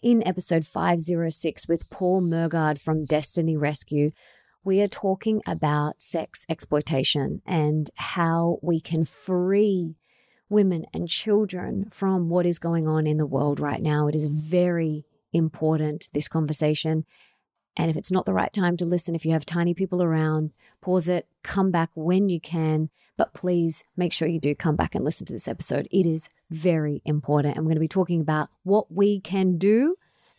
In episode 506 with Paul Mergard from Destiny Rescue, we are talking about sex exploitation and how we can free women and children from what is going on in the world right now. It is very important, this conversation. And if it's not the right time to listen, if you have tiny people around, pause it, come back when you can. But please make sure you do come back and listen to this episode. It is very important. And we're going to be talking about what we can do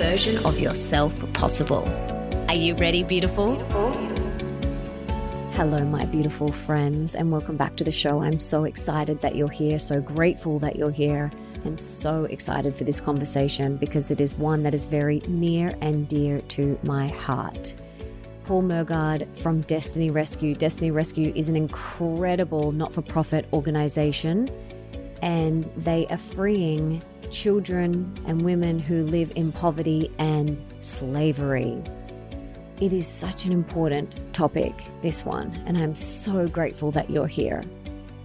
version of yourself possible. Are you ready, beautiful? Hello, my beautiful friends, and welcome back to the show. I'm so excited that you're here, so grateful that you're here, and so excited for this conversation because it is one that is very near and dear to my heart. Paul Mergard from Destiny Rescue. Destiny Rescue is an incredible not for profit organization, and they are freeing children and women who live in poverty and slavery. It is such an important topic, this one, and I'm so grateful that you're here.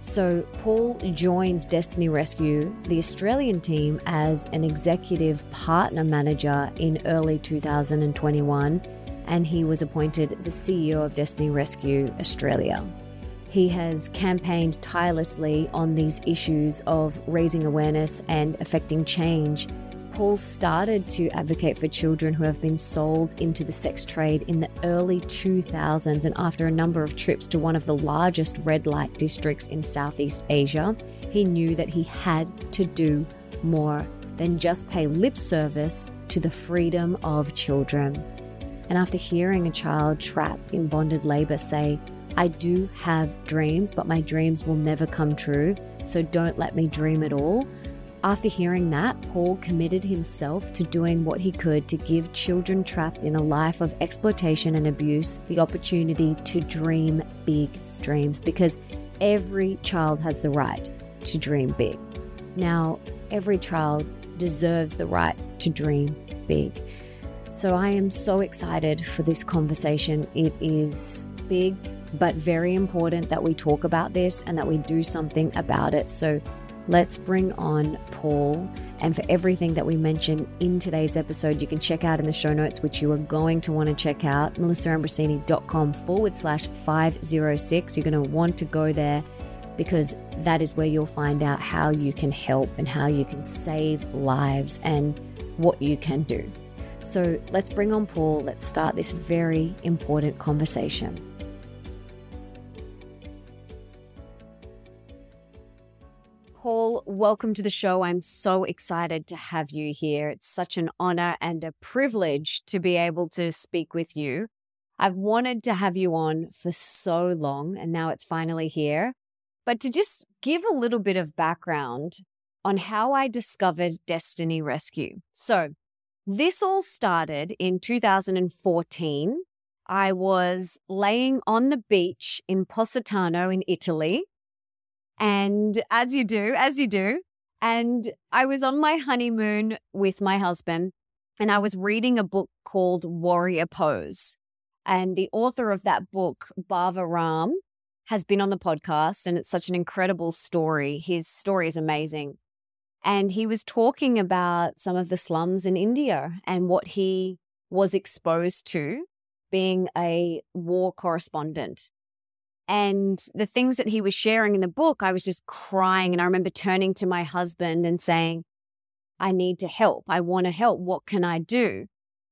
So, Paul joined Destiny Rescue, the Australian team, as an executive partner manager in early 2021, and he was appointed the CEO of Destiny Rescue Australia. He has campaigned tirelessly on these issues of raising awareness and affecting change. Paul started to advocate for children who have been sold into the sex trade in the early 2000s, and after a number of trips to one of the largest red light districts in Southeast Asia, he knew that he had to do more than just pay lip service to the freedom of children. And after hearing a child trapped in bonded labor say, I do have dreams, but my dreams will never come true. So don't let me dream at all. After hearing that, Paul committed himself to doing what he could to give children trapped in a life of exploitation and abuse the opportunity to dream big dreams because every child has the right to dream big. Now, every child deserves the right to dream big. So I am so excited for this conversation. It is big but very important that we talk about this and that we do something about it. So let's bring on Paul. And for everything that we mentioned in today's episode, you can check out in the show notes, which you are going to want to check out, melissaambrosini.com forward slash 506. You're going to want to go there because that is where you'll find out how you can help and how you can save lives and what you can do. So let's bring on Paul. Let's start this very important conversation. Paul, welcome to the show. I'm so excited to have you here. It's such an honor and a privilege to be able to speak with you. I've wanted to have you on for so long, and now it's finally here. But to just give a little bit of background on how I discovered Destiny Rescue. So, this all started in 2014. I was laying on the beach in Positano in Italy and as you do, as you do. And I was on my honeymoon with my husband, and I was reading a book called Warrior Pose. And the author of that book, Bhava Ram, has been on the podcast, and it's such an incredible story. His story is amazing. And he was talking about some of the slums in India and what he was exposed to being a war correspondent. And the things that he was sharing in the book, I was just crying. And I remember turning to my husband and saying, I need to help. I want to help. What can I do?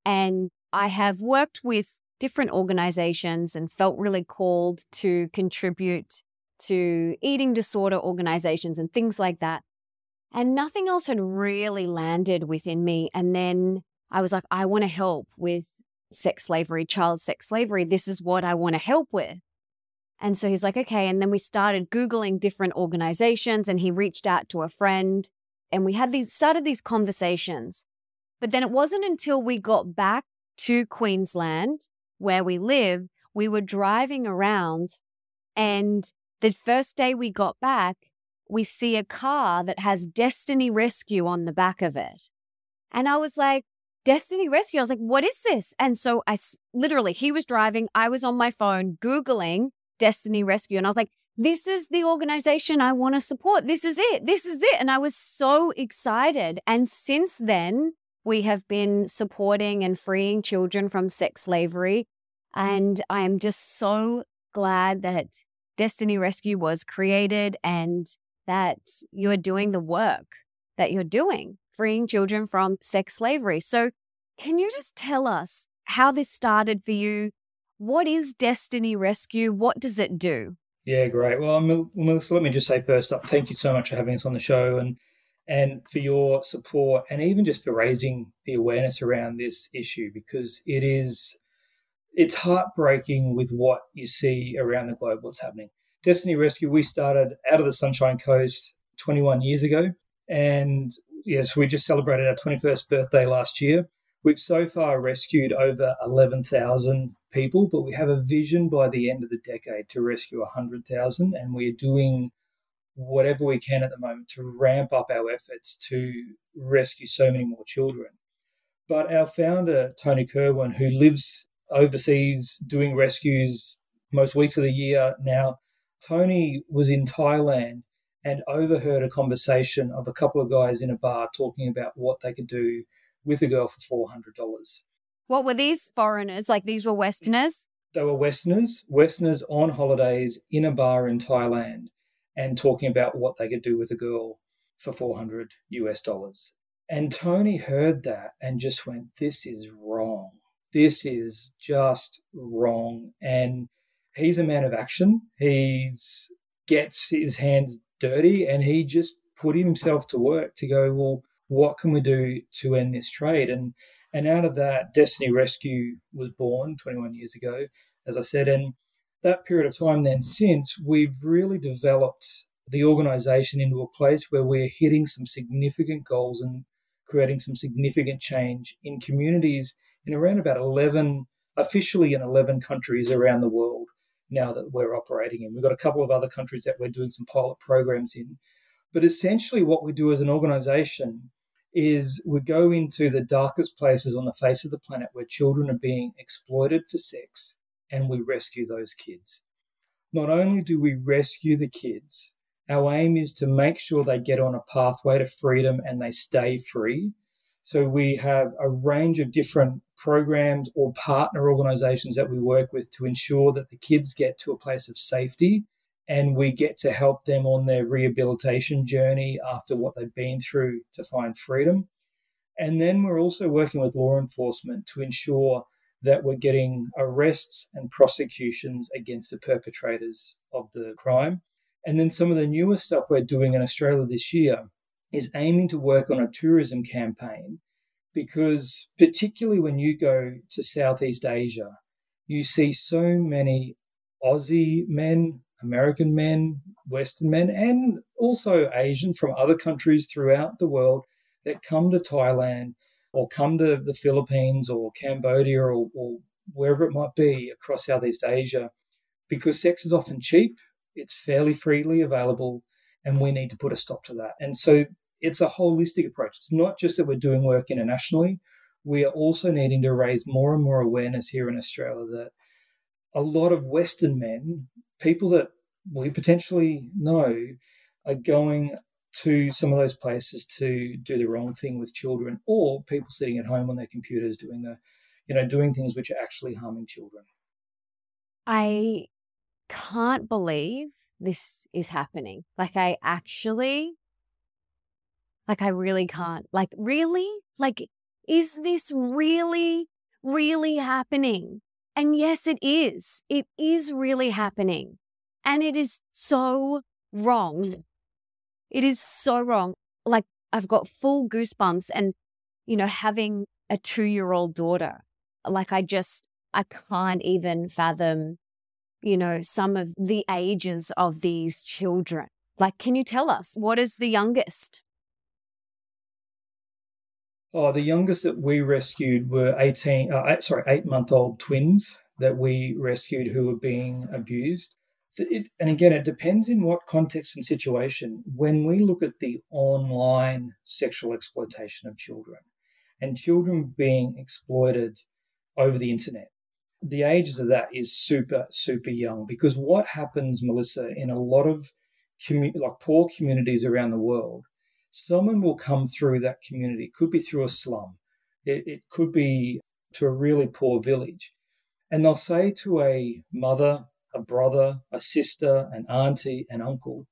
And I have worked with different organizations and felt really called to contribute to eating disorder organizations and things like that. And nothing else had really landed within me. And then I was like, I want to help with sex slavery, child sex slavery. This is what I want to help with. And so he's like, okay. And then we started Googling different organizations and he reached out to a friend and we had these, started these conversations. But then it wasn't until we got back to Queensland, where we live, we were driving around. And the first day we got back, we see a car that has Destiny Rescue on the back of it. And I was like, Destiny Rescue. I was like, what is this? And so I literally, he was driving, I was on my phone Googling Destiny Rescue. And I was like, this is the organization I want to support. This is it. This is it. And I was so excited. And since then, we have been supporting and freeing children from sex slavery. And I am just so glad that Destiny Rescue was created and that you're doing the work that you're doing, freeing children from sex slavery. So, can you just tell us how this started for you? What is Destiny Rescue? What does it do? Yeah, great. Well, Melissa, let me just say first up, thank you so much for having us on the show and and for your support and even just for raising the awareness around this issue because it is it's heartbreaking with what you see around the globe what's happening. Destiny Rescue, we started out of the Sunshine Coast 21 years ago. And yes, we just celebrated our 21st birthday last year. We've so far rescued over 11,000 people, but we have a vision by the end of the decade to rescue 100,000. And we're doing whatever we can at the moment to ramp up our efforts to rescue so many more children. But our founder, Tony Kirwan, who lives overseas doing rescues most weeks of the year now, Tony was in Thailand and overheard a conversation of a couple of guys in a bar talking about what they could do with a girl for $400. What were these foreigners? Like these were Westerners? They were Westerners, Westerners on holidays in a bar in Thailand and talking about what they could do with a girl for 400 US dollars. And Tony heard that and just went, This is wrong. This is just wrong. And he's a man of action. He gets his hands dirty and he just put himself to work to go, Well, what can we do to end this trade? And and out of that, Destiny Rescue was born 21 years ago, as I said. And that period of time then since, we've really developed the organization into a place where we're hitting some significant goals and creating some significant change in communities in around about 11, officially in 11 countries around the world now that we're operating in. We've got a couple of other countries that we're doing some pilot programs in. But essentially, what we do as an organization is we go into the darkest places on the face of the planet where children are being exploited for sex and we rescue those kids. Not only do we rescue the kids, our aim is to make sure they get on a pathway to freedom and they stay free. So we have a range of different programs or partner organizations that we work with to ensure that the kids get to a place of safety and we get to help them on their rehabilitation journey after what they've been through to find freedom. And then we're also working with law enforcement to ensure that we're getting arrests and prosecutions against the perpetrators of the crime. And then some of the newer stuff we're doing in Australia this year is aiming to work on a tourism campaign because, particularly when you go to Southeast Asia, you see so many Aussie men, American men, Western men, and also Asian from other countries throughout the world that come to Thailand or come to the Philippines or Cambodia or, or wherever it might be across Southeast Asia, because sex is often cheap, it's fairly freely available, and we need to put a stop to that. And so it's a holistic approach. It's not just that we're doing work internationally, we are also needing to raise more and more awareness here in Australia that a lot of Western men, people that we potentially know, are going to some of those places to do the wrong thing with children or people sitting at home on their computers doing the you know doing things which are actually harming children. I can't believe this is happening. Like i actually like i really can't. Like really? Like is this really really happening and yes it is it is really happening and it is so wrong mm. it is so wrong. Like I've got full goosebumps and, you know, having a two year old daughter, like I just, I can't even fathom, you know, some of the ages of these children. Like, can you tell us what is the youngest? Oh, the youngest that we rescued were 18, uh, eight, sorry, eight month old twins that we rescued who were being abused. It, and again, it depends in what context and situation. When we look at the online sexual exploitation of children and children being exploited over the internet, the ages of that is super, super young. Because what happens, Melissa, in a lot of commu- like poor communities around the world, someone will come through that community. It could be through a slum, it, it could be to a really poor village. And they'll say to a mother, a brother, a sister, an auntie, an uncle,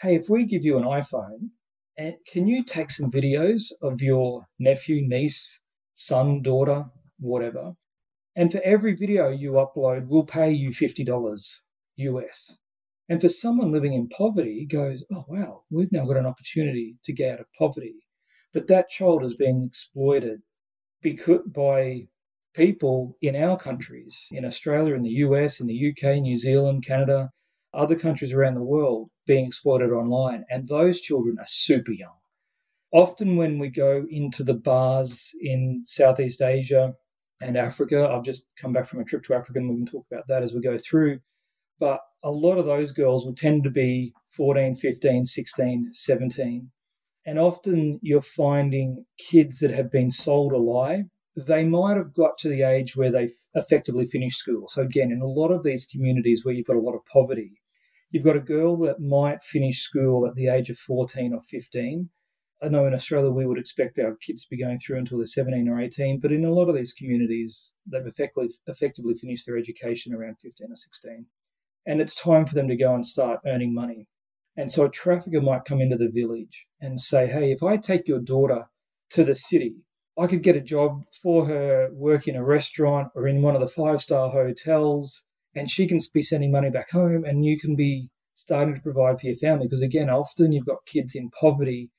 hey, if we give you an iPhone, eh, can you take some videos of your nephew, niece, son, daughter, whatever? And for every video you upload, we'll pay you $50 US. And for someone living in poverty, goes, oh, wow, we've now got an opportunity to get out of poverty. But that child is being exploited because, by people in our countries, in Australia, in the US, in the UK, New Zealand, Canada, other countries around the world, being exploited online. And those children are super young. Often, when we go into the bars in Southeast Asia and Africa, I've just come back from a trip to Africa and we can talk about that as we go through. But a lot of those girls will tend to be 14, 15, 16, 17. And often you're finding kids that have been sold a lie they might have got to the age where they effectively finished school. So, again, in a lot of these communities where you've got a lot of poverty, you've got a girl that might finish school at the age of 14 or 15. I know in Australia we would expect our kids to be going through until they're 17 or 18, but in a lot of these communities, they've effectively, effectively finished their education around 15 or 16. And it's time for them to go and start earning money. And so a trafficker might come into the village and say, Hey, if I take your daughter to the city, I could get a job for her, work in a restaurant or in one of the five star hotels, and she can be sending money back home, and you can be starting to provide for your family. Because again, often you've got kids in poverty,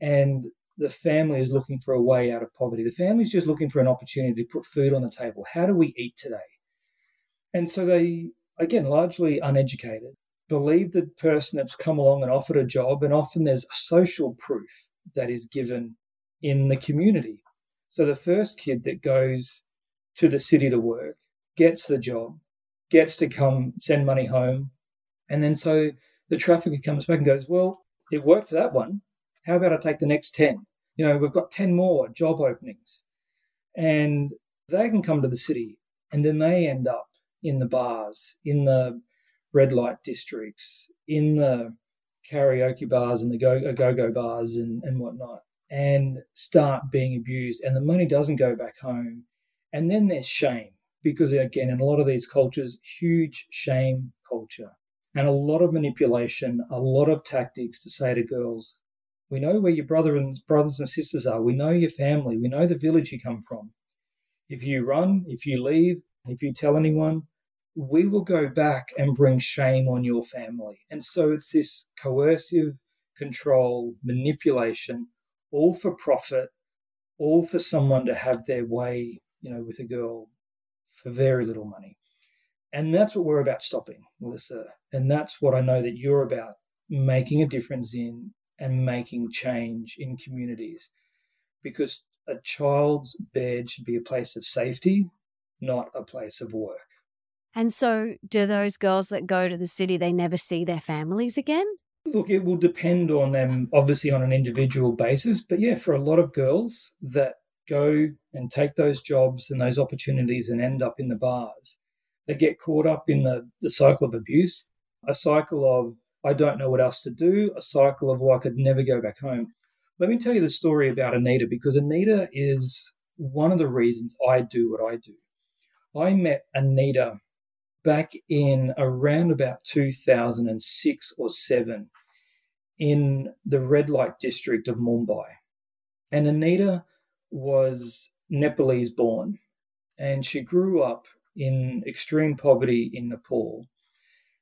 and the family is looking for a way out of poverty. The family's just looking for an opportunity to put food on the table. How do we eat today? And so they, again, largely uneducated, believe the person that's come along and offered a job, and often there's social proof that is given in the community. So the first kid that goes to the city to work gets the job, gets to come send money home. And then so the trafficker comes back and goes, Well, it worked for that one. How about I take the next 10? You know, we've got 10 more job openings. And they can come to the city and then they end up in the bars, in the red light districts, in the karaoke bars and the go uh, go bars and, and whatnot and start being abused, and the money doesn't go back home. And then there's shame, because again, in a lot of these cultures, huge shame culture and a lot of manipulation, a lot of tactics to say to girls, we know where your brother and brothers and sisters are. We know your family. We know the village you come from. If you run, if you leave, if you tell anyone, we will go back and bring shame on your family. And so it's this coercive control, manipulation all for profit, all for someone to have their way, you know, with a girl for very little money. And that's what we're about stopping, Melissa. And that's what I know that you're about making a difference in and making change in communities. Because a child's bed should be a place of safety, not a place of work. And so, do those girls that go to the city, they never see their families again? Look, it will depend on them, obviously, on an individual basis. But yeah, for a lot of girls that go and take those jobs and those opportunities and end up in the bars, they get caught up in the, the cycle of abuse, a cycle of, I don't know what else to do, a cycle of, well, I could never go back home. Let me tell you the story about Anita because Anita is one of the reasons I do what I do. I met Anita back in around about 2006 or 7 in the red light district of Mumbai. And Anita was Nepalese born and she grew up in extreme poverty in Nepal.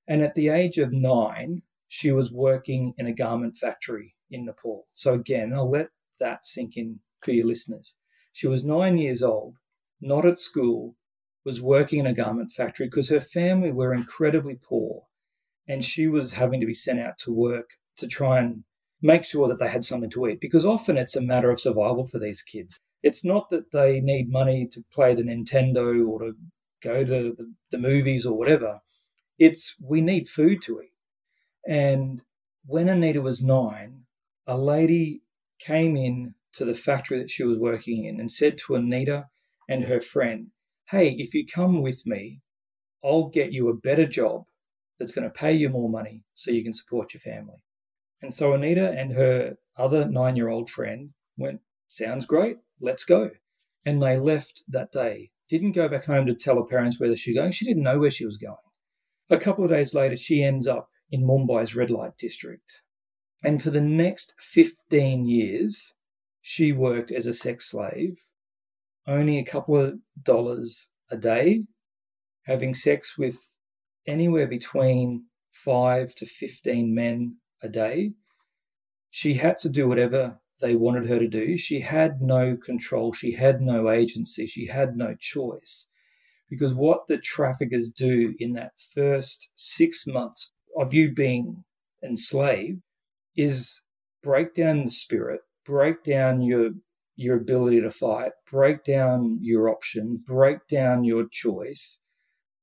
And at the age of nine, she was working in a garment factory in Nepal. So, again, I'll let that sink in for your listeners. She was nine years old, not at school, was working in a garment factory because her family were incredibly poor and she was having to be sent out to work to try and make sure that they had something to eat because often it's a matter of survival for these kids. It's not that they need money to play the Nintendo or to go to the, the movies or whatever. It's we need food to eat. And when Anita was nine, a lady came in to the factory that she was working in and said to Anita and her friend, Hey, if you come with me, I'll get you a better job that's going to pay you more money so you can support your family. And so Anita and her other nine year old friend went, Sounds great, let's go. And they left that day. Didn't go back home to tell her parents where she was going. She didn't know where she was going. A couple of days later, she ends up in Mumbai's red light district. And for the next 15 years, she worked as a sex slave, only a couple of dollars a day, having sex with anywhere between five to 15 men a day. She had to do whatever they wanted her to do. She had no control. She had no agency. She had no choice. Because what the traffickers do in that first six months of you being enslaved is break down the spirit, break down your your ability to fight, break down your option, break down your choice,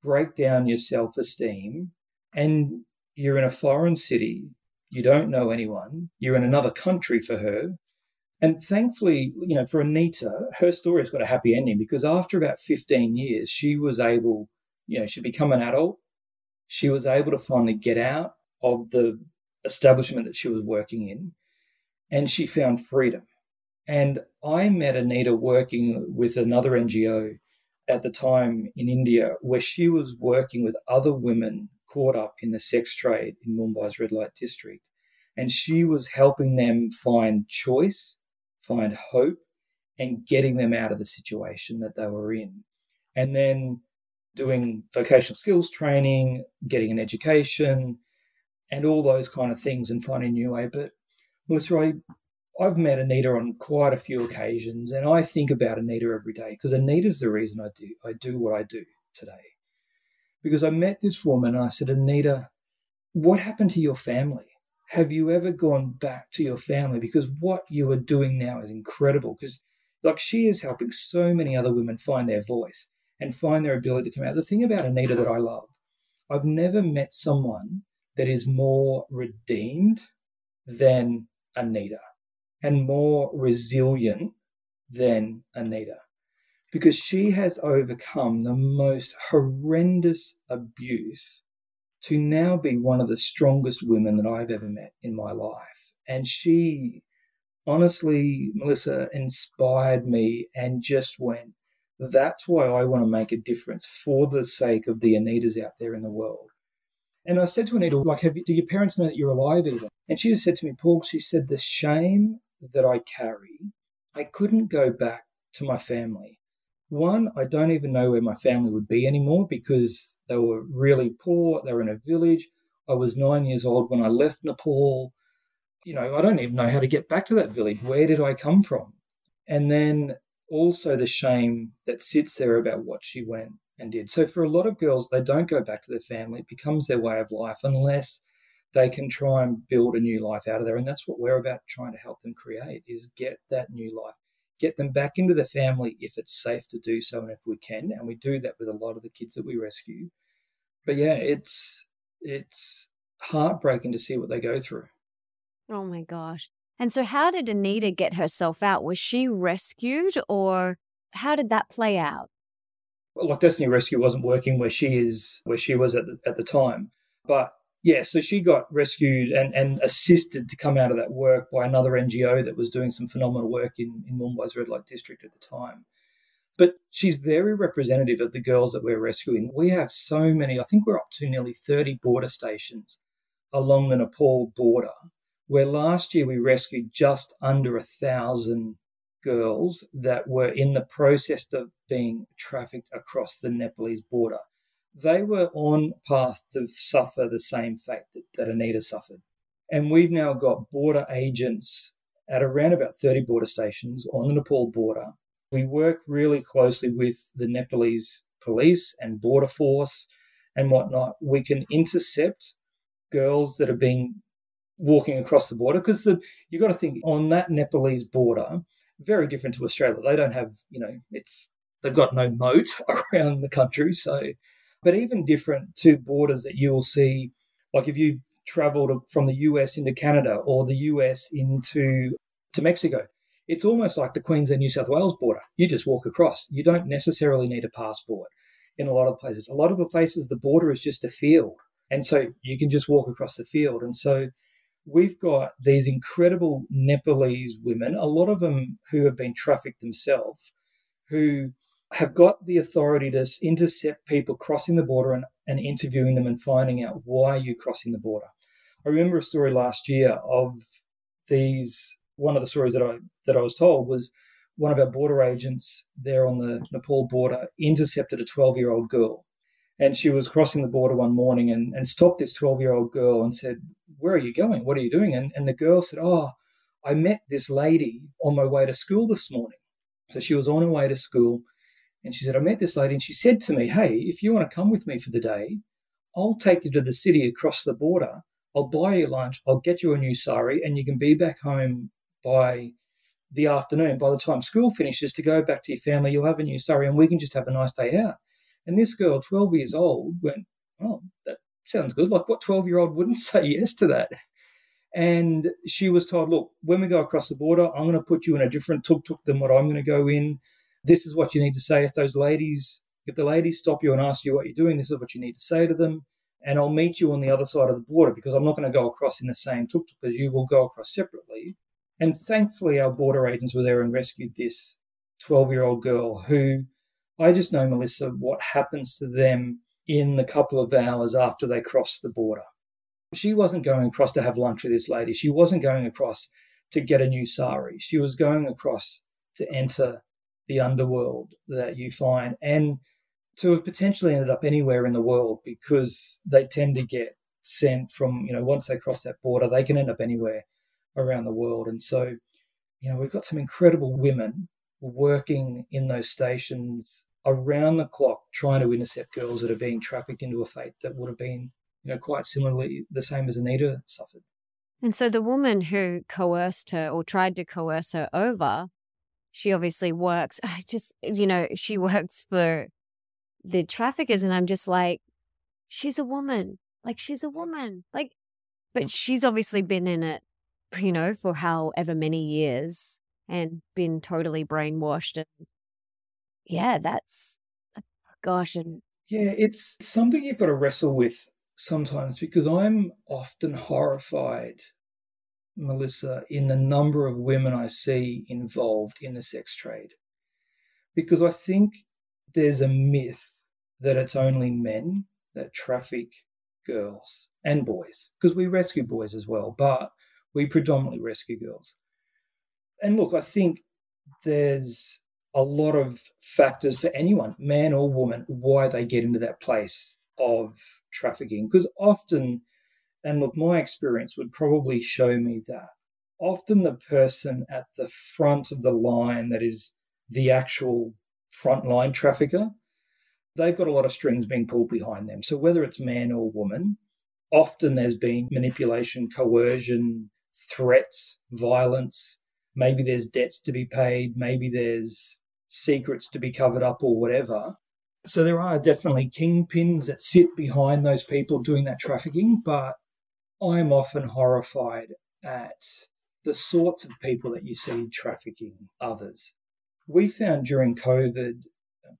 break down your self-esteem, and you're in a foreign city, you don't know anyone, you're in another country for her. And thankfully, you know, for Anita, her story's got a happy ending because after about 15 years, she was able, you know, she'd become an adult. She was able to finally get out of the establishment that she was working in. And she found freedom. And I met Anita working with another NGO at the time in India where she was working with other women caught up in the sex trade in Mumbai's red light district. And she was helping them find choice, find hope, and getting them out of the situation that they were in. And then doing vocational skills training, getting an education, and all those kind of things and finding a new way. But Melissa, I, I've met Anita on quite a few occasions, and I think about Anita every day because Anita's the reason I do I do what I do today. Because I met this woman and I said, Anita, what happened to your family? Have you ever gone back to your family? Because what you are doing now is incredible. Because like she is helping so many other women find their voice and find their ability to come out. The thing about Anita that I love, I've never met someone that is more redeemed than Anita and more resilient than Anita because she has overcome the most horrendous abuse to now be one of the strongest women that I've ever met in my life. And she honestly, Melissa, inspired me and just went, that's why I want to make a difference for the sake of the Anitas out there in the world. And I said to Anita, like, have do your parents know that you're alive even? And she just said to me, Paul, she said, the shame that I carry, I couldn't go back to my family. One, I don't even know where my family would be anymore because they were really poor. They were in a village. I was nine years old when I left Nepal. You know, I don't even know how to get back to that village. Where did I come from? And then also the shame that sits there about what she went and did. So for a lot of girls, they don't go back to their family. It becomes their way of life unless they can try and build a new life out of there. And that's what we're about trying to help them create is get that new life, get them back into the family if it's safe to do so and if we can. And we do that with a lot of the kids that we rescue. But yeah, it's it's heartbreaking to see what they go through. Oh my gosh. And so how did Anita get herself out? Was she rescued or how did that play out? Well, like Destiny Rescue wasn't working where she is where she was at the, at the time. But yeah, so she got rescued and, and assisted to come out of that work by another NGO that was doing some phenomenal work in, in Mumbai's red light district at the time. But she's very representative of the girls that we're rescuing. We have so many, I think we're up to nearly 30 border stations along the Nepal border, where last year we rescued just under a thousand girls that were in the process of being trafficked across the Nepalese border. They were on path to suffer the same fate that, that Anita suffered. And we've now got border agents at around about 30 border stations on the Nepal border. We work really closely with the Nepalese police and border force and whatnot. We can intercept girls that are being walking across the border because you've got to think on that Nepalese border, very different to Australia. They don't have, you know, it's they've got no moat around the country. So, but even different to borders that you will see, like if you traveled from the US into Canada or the US into to Mexico, it's almost like the Queensland New South Wales border. You just walk across. You don't necessarily need a passport in a lot of places. A lot of the places, the border is just a field. And so you can just walk across the field. And so we've got these incredible Nepalese women, a lot of them who have been trafficked themselves, who have got the authority to intercept people crossing the border and, and interviewing them and finding out why you're crossing the border. I remember a story last year of these. One of the stories that I that I was told was one of our border agents there on the Nepal border intercepted a 12 year old girl. And she was crossing the border one morning and, and stopped this 12 year old girl and said, Where are you going? What are you doing? And, and the girl said, Oh, I met this lady on my way to school this morning. So she was on her way to school and she said, I met this lady and she said to me, Hey, if you want to come with me for the day, I'll take you to the city across the border. I'll buy you lunch. I'll get you a new sari and you can be back home by the afternoon, by the time school finishes, to go back to your family, you'll have a new sari and we can just have a nice day out. And this girl, 12 years old, went, Oh, that sounds good. Like, what 12 year old wouldn't say yes to that? And she was told, Look, when we go across the border, I'm going to put you in a different tuk tuk than what I'm going to go in. This is what you need to say. If those ladies, if the ladies stop you and ask you what you're doing, this is what you need to say to them. And I'll meet you on the other side of the border because I'm not going to go across in the same tuk tuk as you will go across separately. And thankfully, our border agents were there and rescued this 12 year old girl who I just know, Melissa, what happens to them in the couple of hours after they cross the border. She wasn't going across to have lunch with this lady. She wasn't going across to get a new sari. She was going across to enter the underworld that you find and to have potentially ended up anywhere in the world because they tend to get sent from, you know, once they cross that border, they can end up anywhere around the world. And so, you know, we've got some incredible women working in those stations around the clock trying to intercept girls that are being trafficked into a fate that would have been, you know, quite similarly the same as Anita suffered. And so the woman who coerced her or tried to coerce her over, she obviously works. I just, you know, she works for the traffickers. And I'm just like, she's a woman. Like, she's a woman. Like, but she's obviously been in it you know, for however many years and been totally brainwashed. And yeah, that's, uh, gosh. And yeah, it's something you've got to wrestle with sometimes because I'm often horrified, Melissa, in the number of women I see involved in the sex trade. Because I think there's a myth that it's only men that traffic girls and boys, because we rescue boys as well. But we predominantly rescue girls. And look, I think there's a lot of factors for anyone, man or woman, why they get into that place of trafficking. Because often, and look, my experience would probably show me that often the person at the front of the line that is the actual frontline trafficker, they've got a lot of strings being pulled behind them. So whether it's man or woman, often there's been manipulation, coercion, threats, violence. Maybe there's debts to be paid. Maybe there's secrets to be covered up or whatever. So there are definitely kingpins that sit behind those people doing that trafficking, but I'm often horrified at the sorts of people that you see trafficking others. We found during COVID,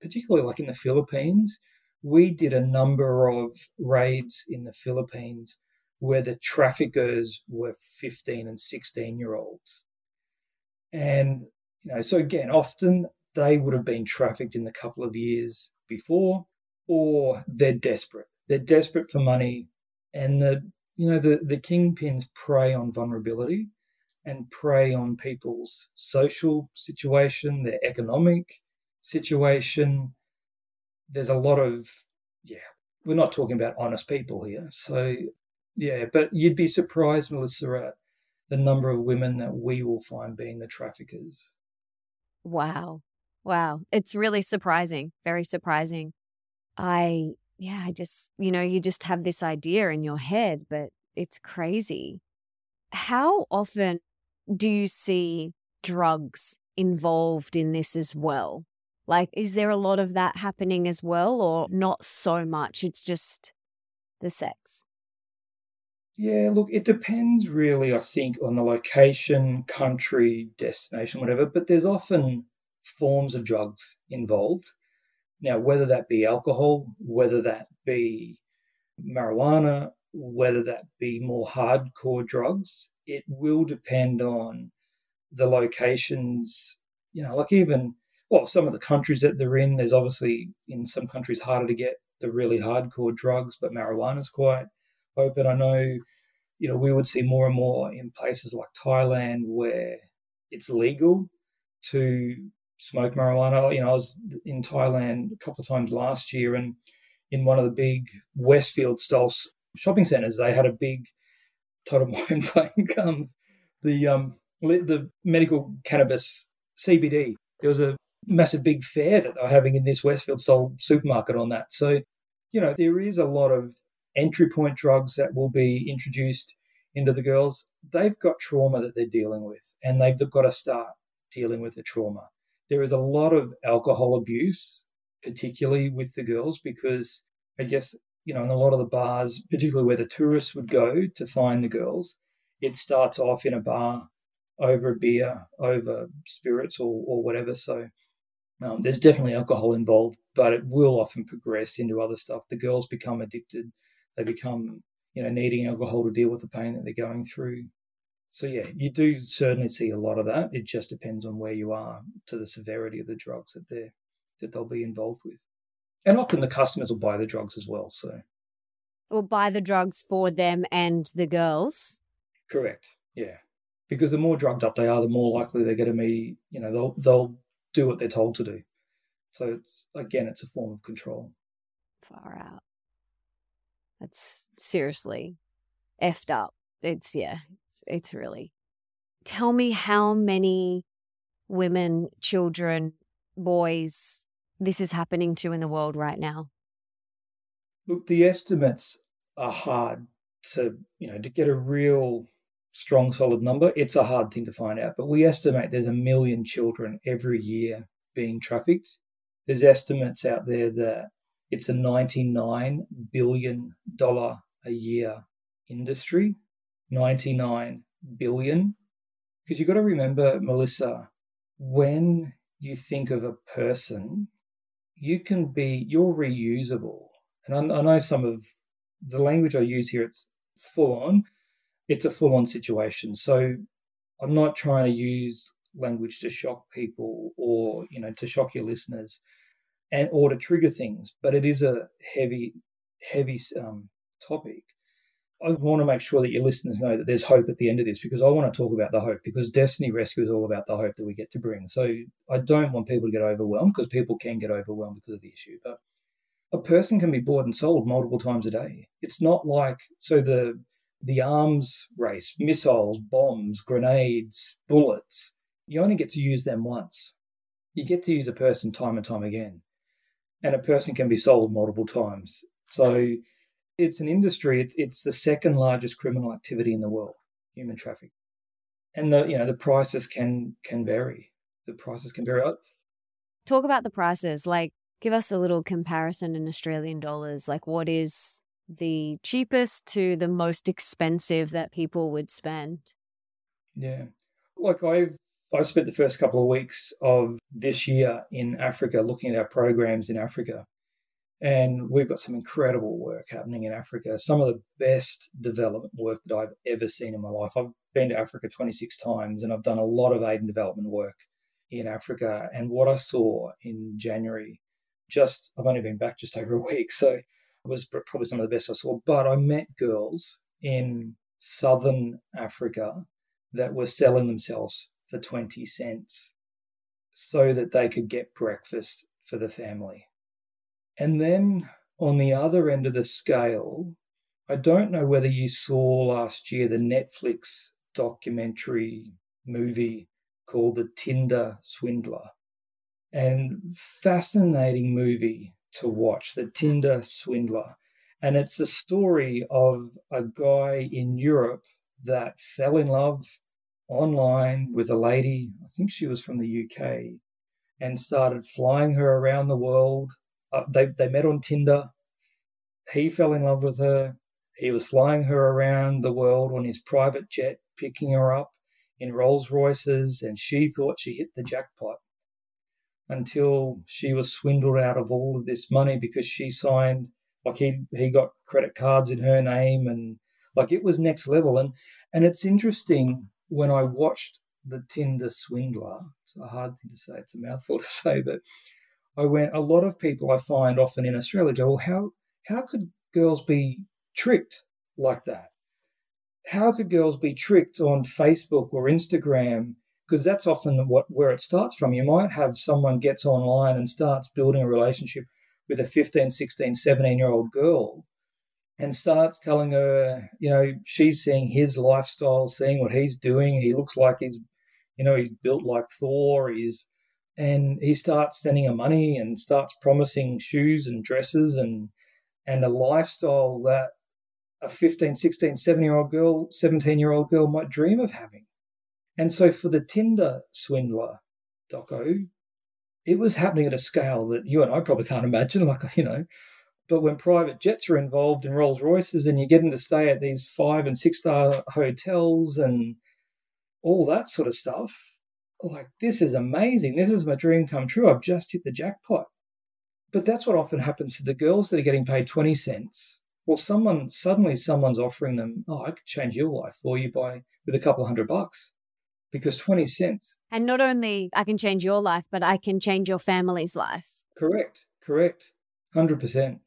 particularly like in the Philippines, we did a number of raids in the Philippines where the traffickers were 15 and 16 year olds. And, you know, so again, often they would have been trafficked in the couple of years before, or they're desperate. They're desperate for money. And the, you know, the, the kingpins prey on vulnerability and prey on people's social situation, their economic situation. There's a lot of, yeah, we're not talking about honest people here. So yeah, but you'd be surprised, Melissa, at the number of women that we will find being the traffickers. Wow. Wow. It's really surprising. Very surprising. I, yeah, I just, you know, you just have this idea in your head, but it's crazy. How often do you see drugs involved in this as well? Like, is there a lot of that happening as well, or not so much? It's just the sex. Yeah, look, it depends really, I think, on the location, country, destination, whatever, but there's often forms of drugs involved. Now, whether that be alcohol, whether that be marijuana, whether that be more hardcore drugs, it will depend on the locations, you know, like even, well, some of the countries that they're in, there's obviously in some countries harder to get the really hardcore drugs, but marijuana is quite open. I know, you know, we would see more and more in places like Thailand where it's legal to smoke marijuana. You know, I was in Thailand a couple of times last year, and in one of the big Westfield style shopping centers, they had a big total mind playing um, the um, the medical cannabis CBD. There was a massive big fair that they're having in this Westfield style supermarket on that. So, you know, there is a lot of entry point drugs that will be introduced into the girls. They've got trauma that they're dealing with, and they've got to start dealing with the trauma. There is a lot of alcohol abuse, particularly with the girls, because I guess, you know, in a lot of the bars, particularly where the tourists would go to find the girls, it starts off in a bar over beer, over spirits or, or whatever. So um, there's definitely alcohol involved, but it will often progress into other stuff. The girls become addicted. They become, you know, needing alcohol to deal with the pain that they're going through. So yeah, you do certainly see a lot of that. It just depends on where you are to the severity of the drugs that they that they'll be involved with. And often the customers will buy the drugs as well. So will buy the drugs for them and the girls. Correct. Yeah because the more drugged up they are, the more likely they're going to be, you know, they'll they'll do what they're told to do. So it's again, it's a form of control. Far out. That's seriously effed up. It's yeah, it's, it's really. Tell me how many women, children, boys this is happening to in the world right now. Look, the estimates are hard to you know to get a real strong, solid number. It's a hard thing to find out, but we estimate there's a million children every year being trafficked. There's estimates out there that it's a $99 billion a year industry. 99 billion. Because you've got to remember, Melissa, when you think of a person, you can be, you're reusable. And I, I know some of the language I use here, it's full on, it's a full on situation. So I'm not trying to use language to shock people or, you know, to shock your listeners and or to trigger things, but it is a heavy, heavy um, topic. I want to make sure that your listeners know that there's hope at the end of this because I want to talk about the hope because Destiny Rescue is all about the hope that we get to bring. So I don't want people to get overwhelmed because people can get overwhelmed because of the issue. But a person can be bought and sold multiple times a day. It's not like so the the arms race, missiles, bombs, grenades, bullets, you only get to use them once. You get to use a person time and time again. And a person can be sold multiple times. So it's an industry, it's, it's the second largest criminal activity in the world, human trafficking. And the you know the prices can can vary. The prices can vary. Talk about the prices. Like give us a little comparison in Australian dollars. Like what is the cheapest to the most expensive that people would spend? Yeah. Like I've I spent the first couple of weeks of this year in Africa looking at our programs in Africa. And we've got some incredible work happening in Africa. Some of the best development work that I've ever seen in my life. I've been to Africa 26 times and I've done a lot of aid and development work in Africa. And what I saw in January, just, I've only been back just over a week. So it was probably some of the best I saw. But I met girls in southern Africa that were selling themselves for 20 cents so that they could get breakfast for the family. And then on the other end of the scale, I don't know whether you saw last year the Netflix documentary movie called The Tinder Swindler. And fascinating movie to watch, The Tinder Swindler. And it's a story of a guy in Europe that fell in love online with a lady, I think she was from the UK, and started flying her around the world. Uh, they, they met on Tinder. He fell in love with her. He was flying her around the world on his private jet, picking her up in Rolls Royces, and she thought she hit the jackpot until she was swindled out of all of this money because she signed like he he got credit cards in her name and like it was next level and and it's interesting when I watched the Tinder swindler. It's a hard thing to say. It's a mouthful to say, but I went. A lot of people I find often in Australia go, "Well, how how could girls be tricked like that? How could girls be tricked on Facebook or Instagram?" Because that's often what where it starts from. You might have someone gets online and starts building a relationship with a 15, 16, 17 year old girl and starts telling her, you know, she's seeing his lifestyle, seeing what he's doing. He looks like he's, you know, he's built like Thor. He's, and he starts sending her money and starts promising shoes and dresses and, and a lifestyle that a 15, 16, 17 year old girl, 17 year old girl might dream of having. And so for the Tinder swindler, Doco, it was happening at a scale that you and I probably can't imagine. Like, you know, but when private jets are involved in Rolls Royces and you're getting to stay at these five and six star hotels and all that sort of stuff, like, this is amazing. This is my dream come true. I've just hit the jackpot. But that's what often happens to the girls that are getting paid 20 cents. Well, someone suddenly someone's offering them, oh, I could change your life for you by with a couple hundred bucks because 20 cents. And not only I can change your life, but I can change your family's life. Correct. Correct. 100%.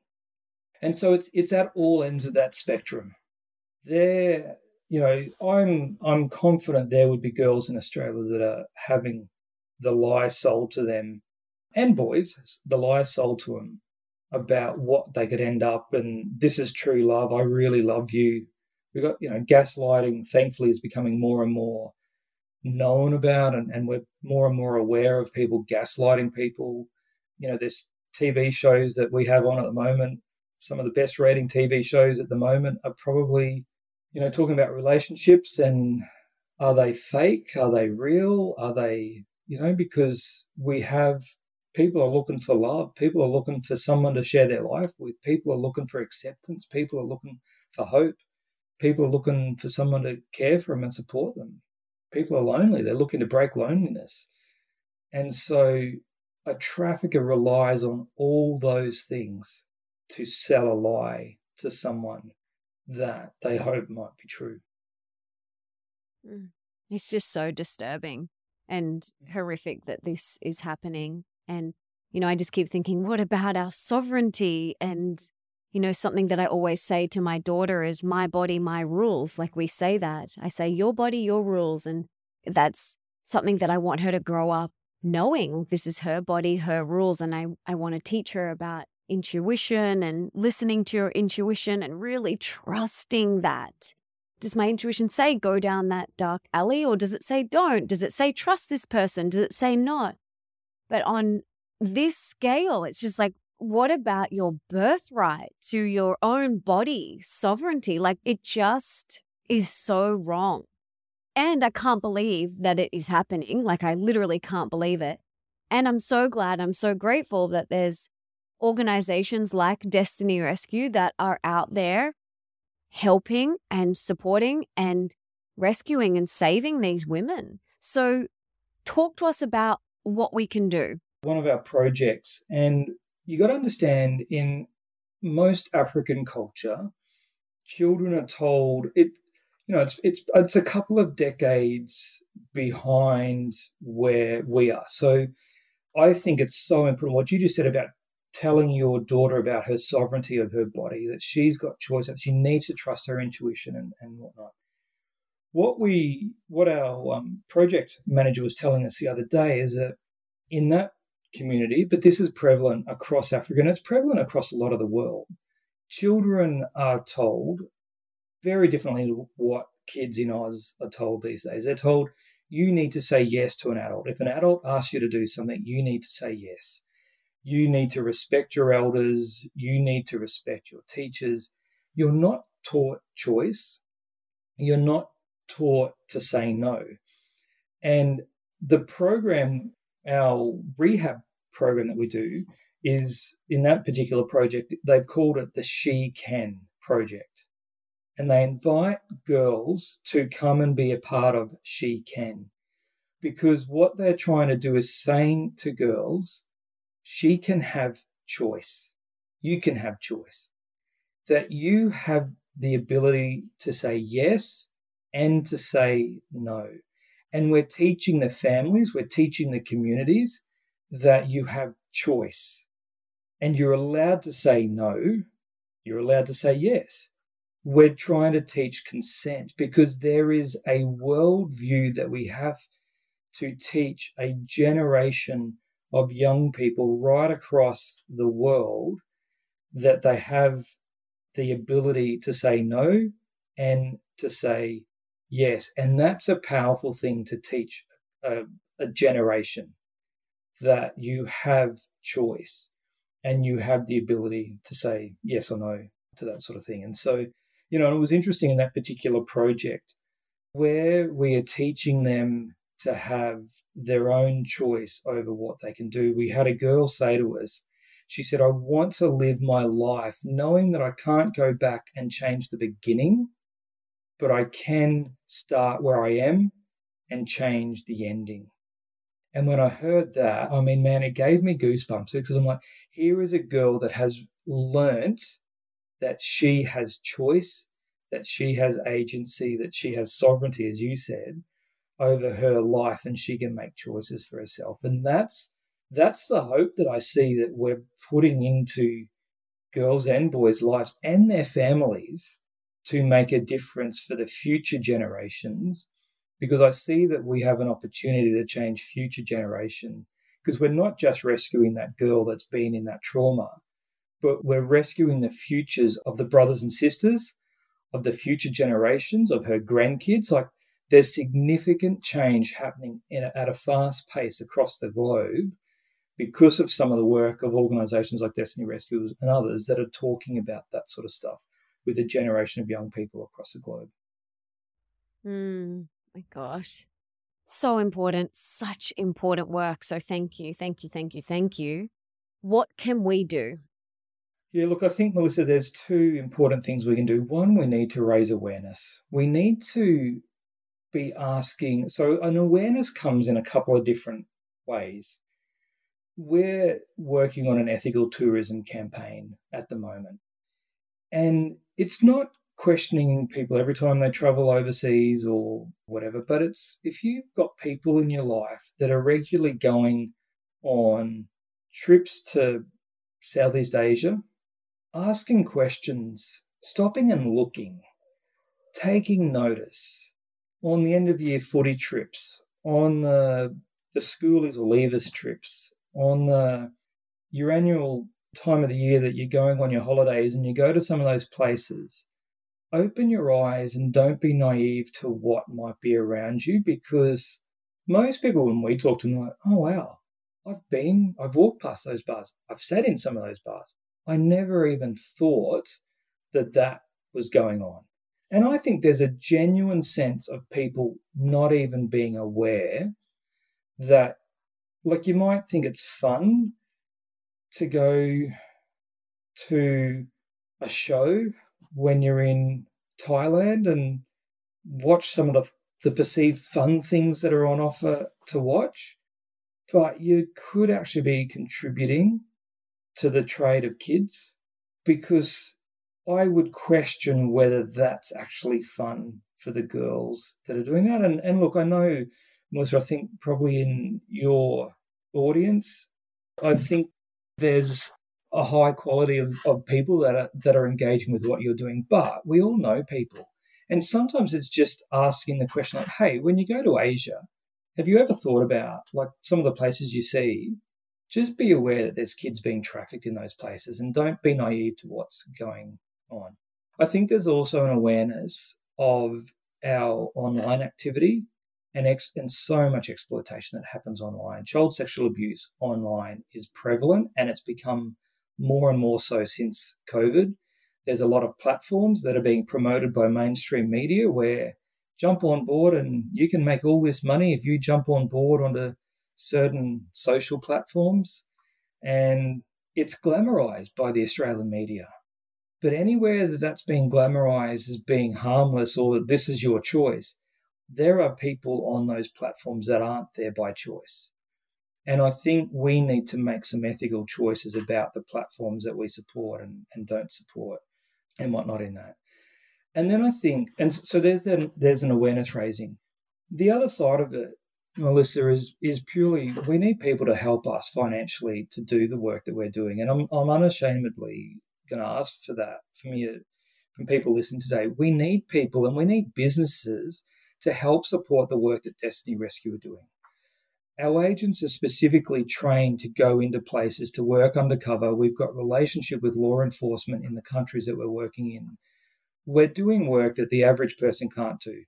And so it's it's at all ends of that spectrum. There, you know, I'm I'm confident there would be girls in Australia that are having the lie sold to them, and boys, the lie sold to them about what they could end up, and this is true love. I really love you. We got you know gaslighting. Thankfully, is becoming more and more known about, and, and we're more and more aware of people gaslighting people. You know, there's TV shows that we have on at the moment some of the best rating TV shows at the moment are probably, you know, talking about relationships and are they fake? Are they real? Are they, you know, because we have people are looking for love. People are looking for someone to share their life with. People are looking for acceptance. People are looking for hope. People are looking for someone to care for them and support them. People are lonely. They're looking to break loneliness. And so a trafficker relies on all those things to sell a lie to someone that they hope might be true. Mm. It's just so disturbing and horrific that this is happening. And, you know, I just keep thinking, what about our sovereignty? And, you know, something that I always say to my daughter is my body, my rules. Like we say that. I say, your body, your rules. And that's something that I want her to grow up knowing this is her body, her rules. And I, I want to teach her about intuition and listening to your intuition and really trusting that. Does my intuition say go down that dark alley or does it say don't? Does it say trust this person? Does it say not? But on this scale, it's just like, what about your birthright to your own body, sovereignty? Like it just is so wrong. And I can't believe that it is happening. Like I literally can't believe it. And I'm so glad, I'm so grateful that there's organizations like Destiny Rescue that are out there helping and supporting and rescuing and saving these women. So, talk to us about what we can do. One of our projects, and you got to understand in most African culture, children are told it. You know, it's it's it's a couple of decades behind where we are. So, I think it's so important what you just said about telling your daughter about her sovereignty of her body, that she's got choice, that she needs to trust her intuition and, and whatnot. What we, what our um, project manager was telling us the other day is that in that community, but this is prevalent across Africa and it's prevalent across a lot of the world, children are told very differently to what kids in Oz are told these days. They're told you need to say yes to an adult. If an adult asks you to do something, you need to say yes you need to respect your elders, you need to respect your teachers. You're not taught choice, you're not taught to say no. And the program, our rehab program that we do, is in that particular project, they've called it the She Can project. And they invite girls to come and be a part of She Can. Because what they're trying to do is saying to girls, she can have choice. You can have choice. That you have the ability to say yes and to say no. And we're teaching the families, we're teaching the communities that you have choice and you're allowed to say no, you're allowed to say yes. We're trying to teach consent because there is a worldview that we have to teach a generation of young people right across the world that they have the ability to say no and to say yes. And that's a powerful thing to teach a, a generation that you have choice and you have the ability to say yes or no to that sort of thing. And so, you know, it was interesting in that particular project where we are teaching them to have their own choice over what they can do. We had a girl say to us, she said, I want to live my life knowing that I can't go back and change the beginning, but I can start where I am and change the ending. And when I heard that, I mean, man, it gave me goosebumps because I'm like, here is a girl that has learnt that she has choice, that she has agency, that she has sovereignty, as you said, over her life and she can make choices for herself. And that's that's the hope that I see that we're putting into girls and boys' lives and their families to make a difference for the future generations because I see that we have an opportunity to change future generation because we're not just rescuing that girl that's been in that trauma, but we're rescuing the futures of the brothers and sisters, of the future generations, of her grandkids. Like there's significant change happening a, at a fast pace across the globe because of some of the work of organizations like Destiny Rescuers and others that are talking about that sort of stuff with a generation of young people across the globe. Mm, my gosh. So important, such important work. So thank you, thank you, thank you, thank you. What can we do? Yeah, look, I think, Melissa, there's two important things we can do. One, we need to raise awareness. We need to be asking. So, an awareness comes in a couple of different ways. We're working on an ethical tourism campaign at the moment. And it's not questioning people every time they travel overseas or whatever, but it's if you've got people in your life that are regularly going on trips to Southeast Asia, asking questions, stopping and looking, taking notice, on the end of year footy trips, on the the schoolies or leavers trips, on the your annual time of the year that you're going on your holidays and you go to some of those places, open your eyes and don't be naive to what might be around you because most people when we talk to them like, oh wow, I've been, I've walked past those bars, I've sat in some of those bars. I never even thought that that was going on. And I think there's a genuine sense of people not even being aware that, like, you might think it's fun to go to a show when you're in Thailand and watch some of the, the perceived fun things that are on offer to watch. But you could actually be contributing to the trade of kids because I would question whether that's actually fun for the girls that are doing that. And, and look, I know, Melissa, I think probably in your audience, I think there's a high quality of, of people that are that are engaging with what you're doing. But we all know people. And sometimes it's just asking the question like, hey, when you go to Asia, have you ever thought about like some of the places you see? Just be aware that there's kids being trafficked in those places and don't be naive to what's going on. I think there's also an awareness of our online activity and, ex- and so much exploitation that happens online. Child sexual abuse online is prevalent and it's become more and more so since COVID. There's a lot of platforms that are being promoted by mainstream media where jump on board and you can make all this money if you jump on board onto certain social platforms. And it's glamorized by the Australian media. But anywhere that that's been glamorized as being harmless or this is your choice, there are people on those platforms that aren't there by choice. And I think we need to make some ethical choices about the platforms that we support and, and don't support and whatnot in that. And then I think, and so there's an, there's an awareness raising. The other side of it, Melissa, is is purely we need people to help us financially to do the work that we're doing, and I'm I'm unashamedly going to ask for that from you, from people listening today. We need people and we need businesses to help support the work that Destiny Rescue are doing. Our agents are specifically trained to go into places to work undercover. We've got relationship with law enforcement in the countries that we're working in. We're doing work that the average person can't do.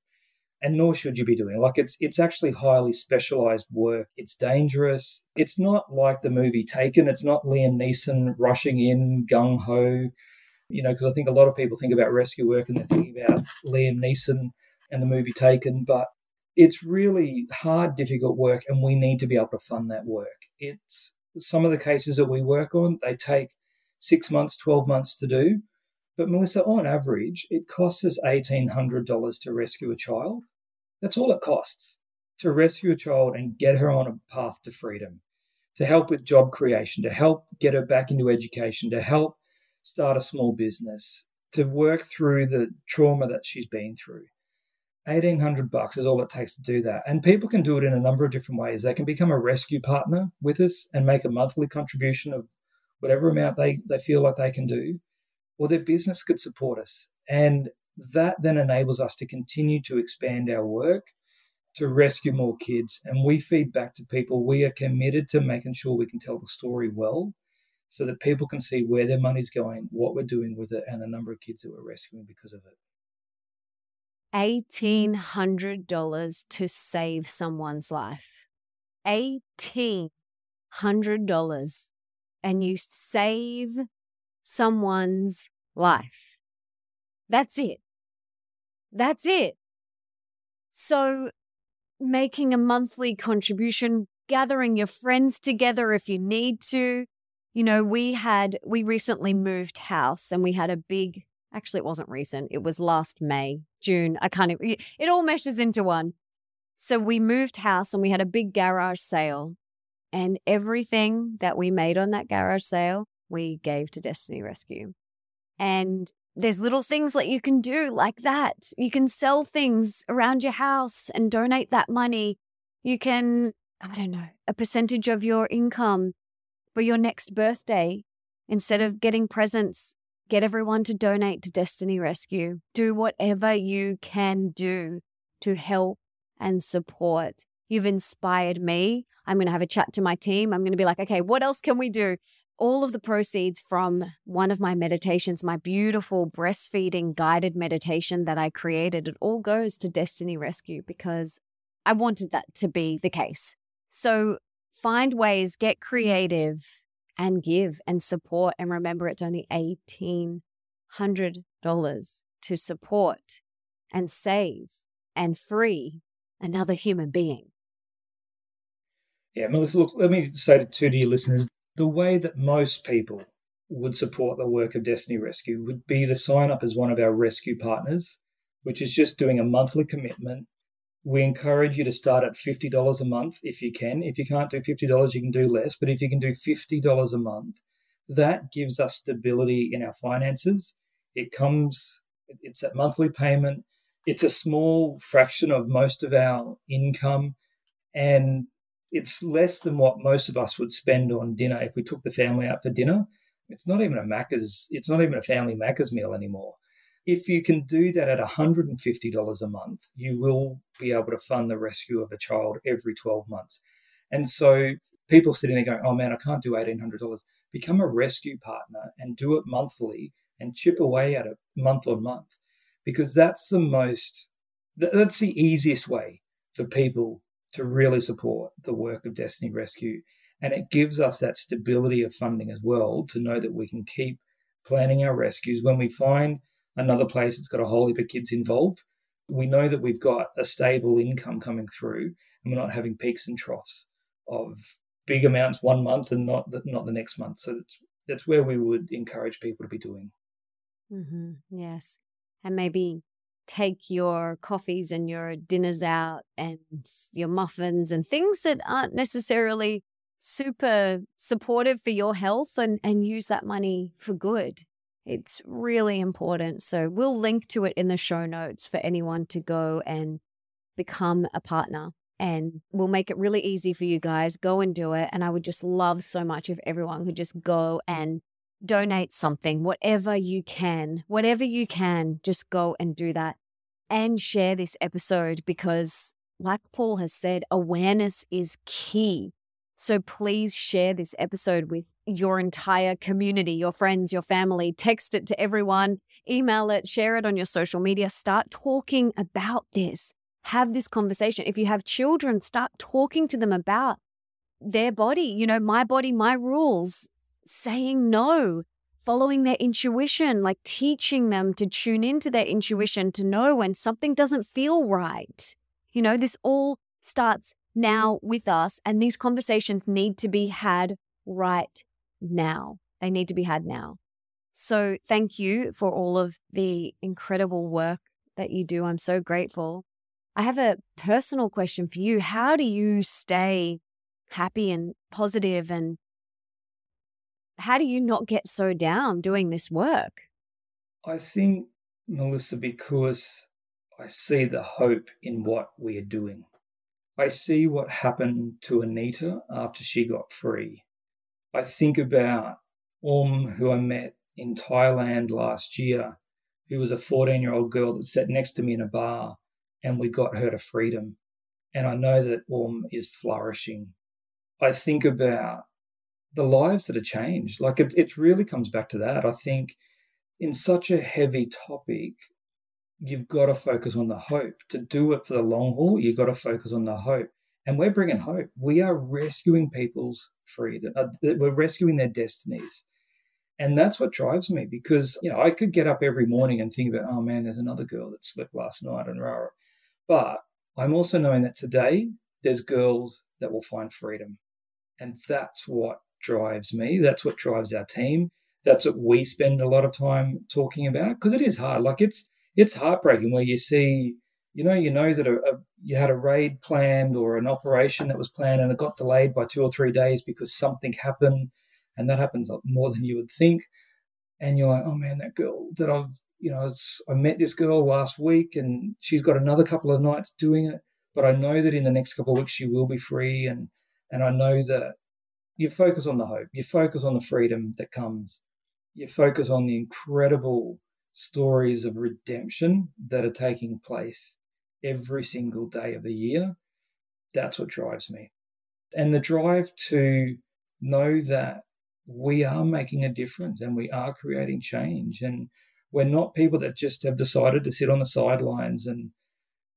And nor should you be doing. Like it's it's actually highly specialized work. It's dangerous. It's not like the movie Taken. It's not Liam Neeson rushing in gung ho. You know, because I think a lot of people think about rescue work and they're thinking about Liam Neeson and the movie Taken, but it's really hard, difficult work, and we need to be able to fund that work. It's some of the cases that we work on, they take six months, 12 months to do. But Melissa, on average, it costs us $1,800 to rescue a child. That's all it costs to rescue a child and get her on a path to freedom, to help with job creation, to help get her back into education, to help start a small business, to work through the trauma that she's been through. 1800 bucks is all it takes to do that. And people can do it in a number of different ways. They can become a rescue partner with us and make a monthly contribution of whatever amount they, they feel like they can do, or their business could support us. And that then enables us to continue to expand our work to rescue more kids. And we feed back to people. We are committed to making sure we can tell the story well so that people can see where their money's going, what we're doing with it, and the number of kids that we're rescuing because of it. $1,800 to save someone's life. $1,800. And you save someone's life. That's it. That's it. So, making a monthly contribution, gathering your friends together if you need to. You know, we had, we recently moved house and we had a big Actually, it wasn't recent. It was last May, June. I can't it all meshes into one. So we moved house and we had a big garage sale. And everything that we made on that garage sale, we gave to Destiny Rescue. And there's little things that you can do like that. You can sell things around your house and donate that money. You can, I don't know, a percentage of your income for your next birthday. Instead of getting presents, Get everyone to donate to Destiny Rescue. Do whatever you can do to help and support. You've inspired me. I'm going to have a chat to my team. I'm going to be like, okay, what else can we do? All of the proceeds from one of my meditations, my beautiful breastfeeding guided meditation that I created, it all goes to Destiny Rescue because I wanted that to be the case. So find ways, get creative, and give and support. And remember, it's only $1,800 to support and save and free another human being. Yeah, Melissa, look, let me say to, to your listeners the way that most people would support the work of Destiny Rescue would be to sign up as one of our rescue partners, which is just doing a monthly commitment we encourage you to start at $50 a month if you can. If you can't do $50, you can do less. But if you can do $50 a month, that gives us stability in our finances. It comes, it's a monthly payment. It's a small fraction of most of our income. And it's less than what most of us would spend on dinner if we took the family out for dinner. It's not even a Macca's, it's not even a family Macca's meal anymore if you can do that at $150 a month, you will be able to fund the rescue of a child every 12 months. And so people sitting there going, oh man, I can't do $1,800. Become a rescue partner and do it monthly and chip away at it month on month because that's the most, that's the easiest way for people to really support the work of Destiny Rescue. And it gives us that stability of funding as well to know that we can keep planning our rescues when we find another place that's got a whole heap of kids involved, We know that we've got a stable income coming through and we're not having peaks and troughs of big amounts one month and not the, not the next month. So that's that's where we would encourage people to be doing. Mm-hmm. Yes, and maybe take your coffees and your dinners out and your muffins and things that aren't necessarily super supportive for your health and and use that money for good. It's really important. So we'll link to it in the show notes for anyone to go and become a partner and we'll make it really easy for you guys. Go and do it. And I would just love so much if everyone could just go and donate something, whatever you can, whatever you can, just go and do that and share this episode because, like Paul has said, awareness is key. So please share this episode with your entire community, your friends, your family. Text it to everyone, email it, share it on your social media. Start talking about this have this conversation. If you have children, start talking to them about their body, you know, my body, my rules, saying no, following their intuition, like teaching them to tune into their intuition to know when something doesn't feel right. You know, this all starts now with us, and these conversations need to be had right now. They need to be had now. So, thank you for all of the incredible work that you do. I'm so grateful. I have a personal question for you. How do you stay happy and positive and how do you not get so down doing this work? I think, Melissa, because I see the hope in what we are doing. I see what happened to Anita after she got free. I think about Um, who I met in Thailand last year, who was a 14 year old girl that sat next to me in a bar and we got her to freedom. And I know that Orm is flourishing. I think about the lives that are changed. Like it, it really comes back to that. I think in such a heavy topic, you've got to focus on the hope. To do it for the long haul, you've got to focus on the hope. And we're bringing hope. We are rescuing people's freedom. Uh, we're rescuing their destinies. And that's what drives me because, you know, I could get up every morning and think about, oh man, there's another girl that slept last night and rah, but I'm also knowing that today there's girls that will find freedom. And that's what drives me. That's what drives our team. That's what we spend a lot of time talking about because it is hard. Like it's it's heartbreaking where you see, you know, you know that a, a, you had a raid planned or an operation that was planned and it got delayed by two or three days because something happened, and that happens more than you would think. And you're like, oh man, that girl that I've you know, I met this girl last week and she's got another couple of nights doing it, but I know that in the next couple of weeks she will be free. And, and I know that you focus on the hope, you focus on the freedom that comes, you focus on the incredible stories of redemption that are taking place every single day of the year. That's what drives me. And the drive to know that we are making a difference and we are creating change. And we're not people that just have decided to sit on the sidelines and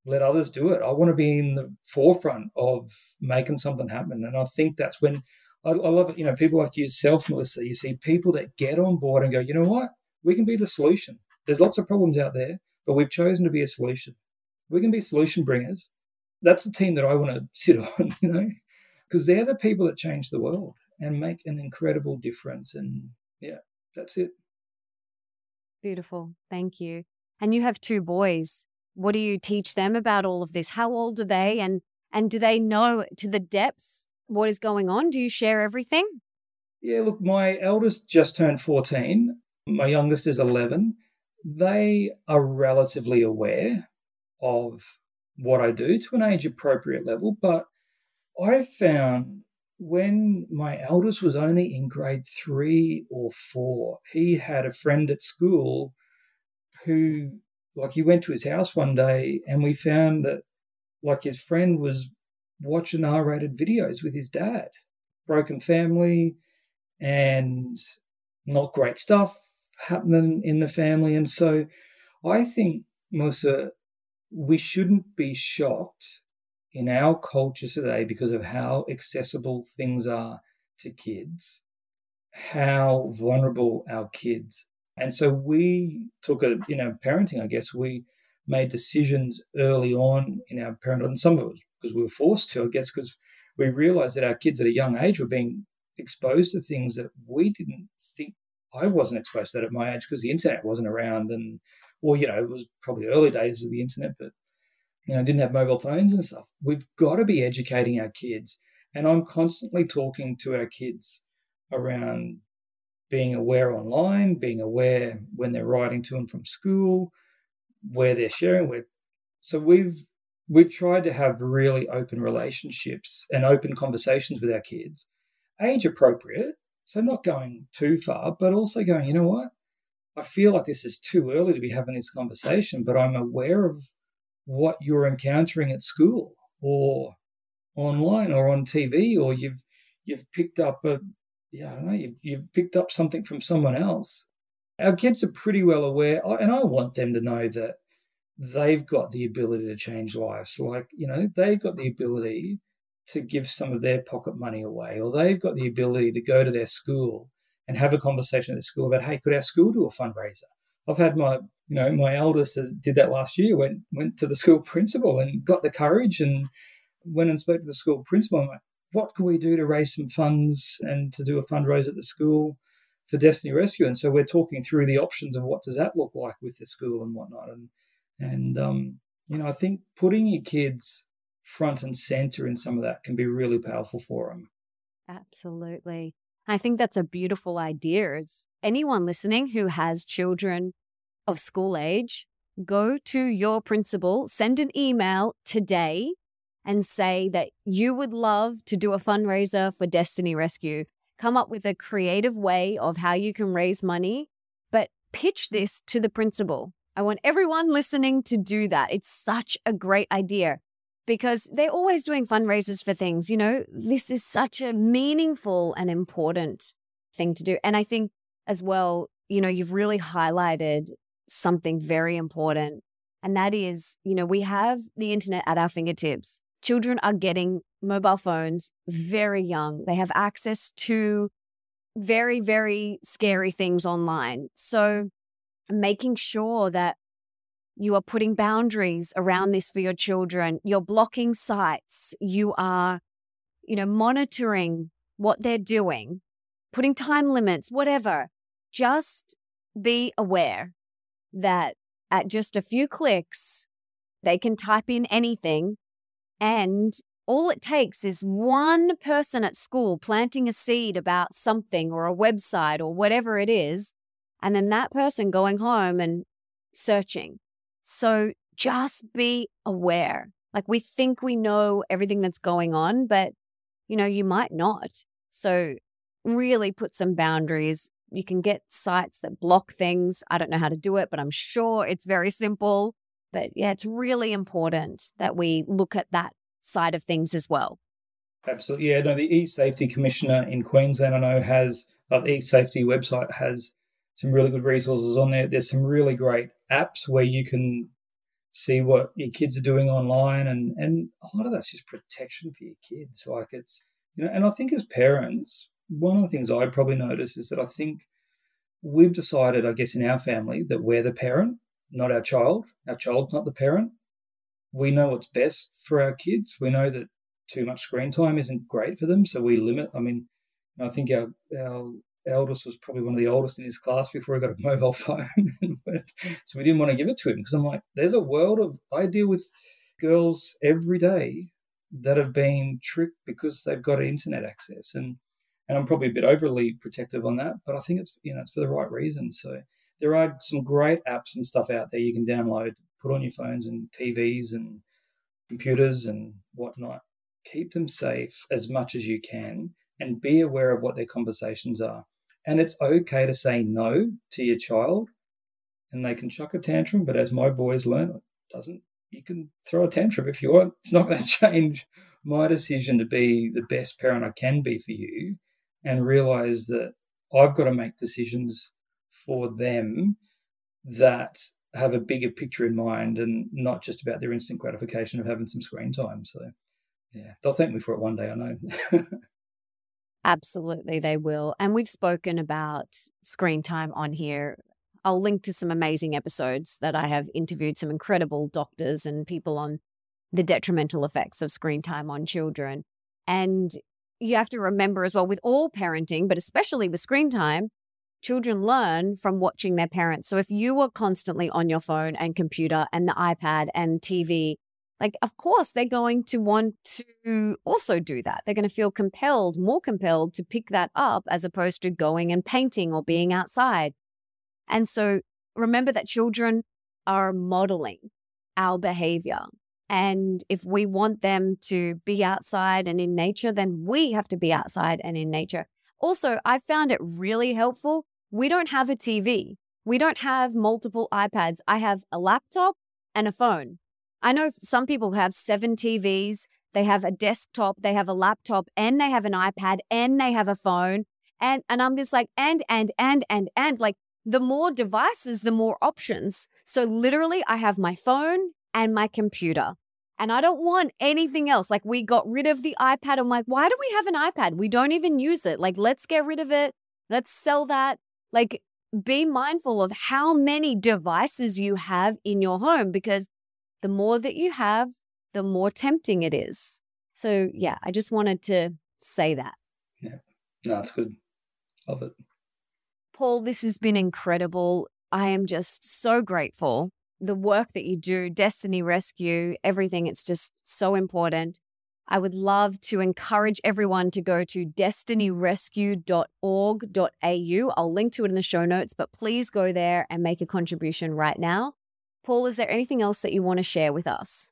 let others do it. I want to be in the forefront of making something happen. And I think that's when I, I love it. You know, people like yourself, Melissa, you see people that get on board and go, you know what? We can be the solution. There's lots of problems out there, but we've chosen to be a solution. We can be solution bringers. That's the team that I want to sit on, you know, because they're the people that change the world and make an incredible difference. And yeah, that's it. Beautiful. Thank you. And you have two boys. What do you teach them about all of this? How old are they and and do they know to the depths what is going on? Do you share everything? Yeah, look, my eldest just turned 14. My youngest is 11. They are relatively aware of what I do to an age appropriate level, but I found when my eldest was only in grade three or four, he had a friend at school who, like, he went to his house one day and we found that, like, his friend was watching R rated videos with his dad. Broken family and not great stuff happening in the family. And so I think, Melissa, we shouldn't be shocked in our culture today, because of how accessible things are to kids, how vulnerable our kids. And so we took a, you know, parenting, I guess, we made decisions early on in our parenthood, and some of it was because we were forced to, I guess, because we realized that our kids at a young age were being exposed to things that we didn't think I wasn't exposed to that at my age because the internet wasn't around and or you know it was probably early days of the internet but you know didn't have mobile phones and stuff. We've got to be educating our kids and I'm constantly talking to our kids around being aware online being aware when they're writing to and from school where they're sharing with. So we've we've tried to have really open relationships and open conversations with our kids age appropriate. So not going too far, but also going, you know what? I feel like this is too early to be having this conversation, but I'm aware of what you're encountering at school or online or on TV, or you've you've picked up a yeah, I don't know, you've, you've picked up something from someone else. Our kids are pretty well aware, and I want them to know that they've got the ability to change lives. Like, you know, they've got the ability to give some of their pocket money away, or they've got the ability to go to their school and have a conversation at the school about, hey, could our school do a fundraiser? I've had my, you know, my eldest did that last year. went went to the school principal and got the courage and went and spoke to the school principal. I'm like, what can we do to raise some funds and to do a fundraiser at the school for Destiny Rescue? And so we're talking through the options of what does that look like with the school and whatnot. And and um, you know, I think putting your kids front and center in some of that can be really powerful for them. Absolutely. I think that's a beautiful idea. Is anyone listening who has children of school age, go to your principal, send an email today and say that you would love to do a fundraiser for Destiny Rescue. Come up with a creative way of how you can raise money, but pitch this to the principal. I want everyone listening to do that. It's such a great idea because they're always doing fundraisers for things. You know, this is such a meaningful and important thing to do. And I think as well, you know, you've really highlighted something very important. And that is, you know, we have the internet at our fingertips. Children are getting mobile phones very young. They have access to very, very scary things online. So, making sure that you are putting boundaries around this for your children. You're blocking sites. You are, you know, monitoring what they're doing, putting time limits, whatever. Just be aware that at just a few clicks, they can type in anything. And all it takes is one person at school planting a seed about something or a website or whatever it is. And then that person going home and searching so just be aware. Like we think we know everything that's going on, but you know, you might not. So really put some boundaries. You can get sites that block things. I don't know how to do it, but I'm sure it's very simple. But yeah, it's really important that we look at that side of things as well. Absolutely. Yeah, no, the e-safety commissioner in Queensland, I know, has uh, the e-safety website has some really good resources on there. There's some really great apps where you can see what your kids are doing online, and and a lot of that's just protection for your kids. Like it's you know, and I think as parents, one of the things I probably notice is that I think we've decided, I guess, in our family that we're the parent, not our child. Our child's not the parent. We know what's best for our kids. We know that too much screen time isn't great for them, so we limit. I mean, I think our our eldest was probably one of the oldest in his class before he got a mobile phone. so we didn't want to give it to him because I'm like, there's a world of, I deal with girls every day that have been tricked because they've got internet access. And, and I'm probably a bit overly protective on that, but I think it's, you know, it's for the right reason. So there are some great apps and stuff out there you can download, put on your phones and TVs and computers and whatnot. Keep them safe as much as you can and be aware of what their conversations are. And it's okay to say no to your child and they can chuck a tantrum. But as my boys learn, it doesn't, you can throw a tantrum if you want. It's not going to change my decision to be the best parent I can be for you and realize that I've got to make decisions for them that have a bigger picture in mind and not just about their instant gratification of having some screen time. So, yeah, they'll thank me for it one day, I know. Absolutely, they will. And we've spoken about screen time on here I'll link to some amazing episodes that I have interviewed some incredible doctors and people on the detrimental effects of screen time on children. And you have to remember as well with all parenting, but especially with screen time, children learn from watching their parents. So if you are constantly on your phone and computer and the iPad and TV, like, of course, they're going to want to also do that. They're going to feel compelled, more compelled to pick that up as opposed to going and painting or being outside. And so remember that children are modeling our behavior. And if we want them to be outside and in nature, then we have to be outside and in nature. Also, I found it really helpful. We don't have a TV. We don't have multiple iPads. I have a laptop and a phone. I know some people have seven TVs, they have a desktop, they have a laptop, and they have an iPad, and they have a phone. And, and I'm just like, and, and, and, and, and, like the more devices, the more options. So literally, I have my phone and my computer and I don't want anything else. Like we got rid of the iPad. I'm like, why do we have an iPad? We don't even use it. Like, let's get rid of it. Let's sell that. Like, be mindful of how many devices you have in your home because the more that you have, the more tempting it is. So, yeah, I just wanted to say that. Yeah, no, it's good. Love it. Paul, this has been incredible. I am just so grateful the work that you do, Destiny Rescue, everything. It's just so important. I would love to encourage everyone to go to destinyrescue.org.au. I'll link to it in the show notes, but please go there and make a contribution right now. Paul, is there anything else that you want to share with us?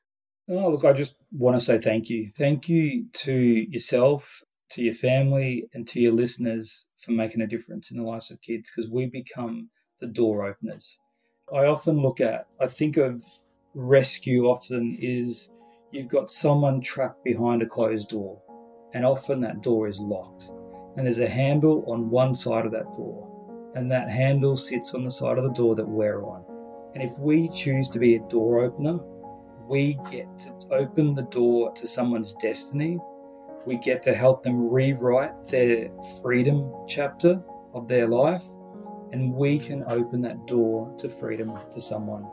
Oh, look, I just want to say thank you. Thank you to yourself, to your family, and to your listeners for making a difference in the lives of kids because we become the door openers. I often look at, I think of rescue often is you've got someone trapped behind a closed door, and often that door is locked. And there's a handle on one side of that door, and that handle sits on the side of the door that we're on. And if we choose to be a door opener, we get to open the door to someone's destiny. We get to help them rewrite their freedom chapter of their life and we can open that door to freedom for someone.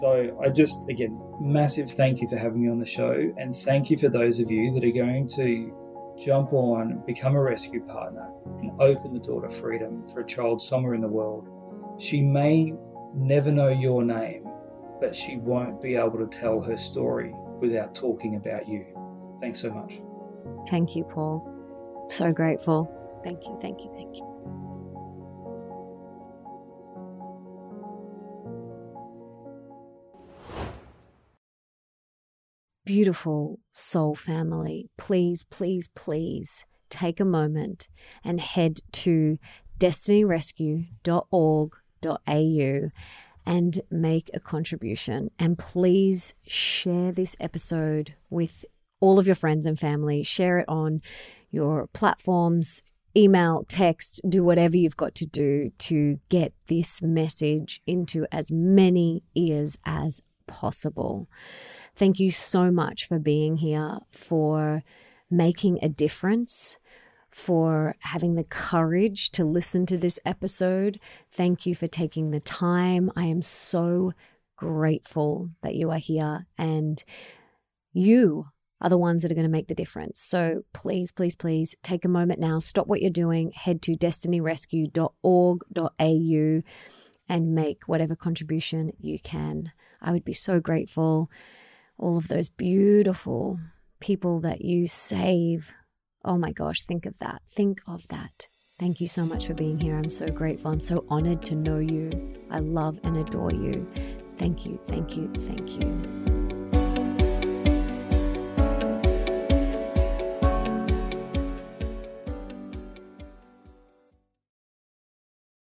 So I just, again, massive thank you for having me on the show, and thank you for those of you that are going to jump on, become a rescue partner, and open the door to freedom for a child somewhere in the world. She may never know your name, but she won't be able to tell her story without talking about you. Thanks so much. Thank you, Paul. So grateful. Thank you, thank you, thank you. beautiful soul family, please, please, please take a moment and head to destinyrescue.org.au and make a contribution. And please share this episode with all of your friends and family. Share it on your platforms, email, text, do whatever you've got to do to get this message into as many ears as possible. Thank you so much for being here, for making a difference, for having the courage to listen to this episode. Thank you for taking the time. I am so grateful that you are here and you are the ones that are going to make the difference. So please, please, please take a moment now, stop what you're doing, head to destinyrescue.org.au and make whatever contribution you can. I would be so grateful all of those beautiful people that you save. Oh my gosh, think of that. Think of that. Thank you so much for being here. I'm so grateful. I'm so honored to know you. I love and adore you. Thank you, thank you, thank you.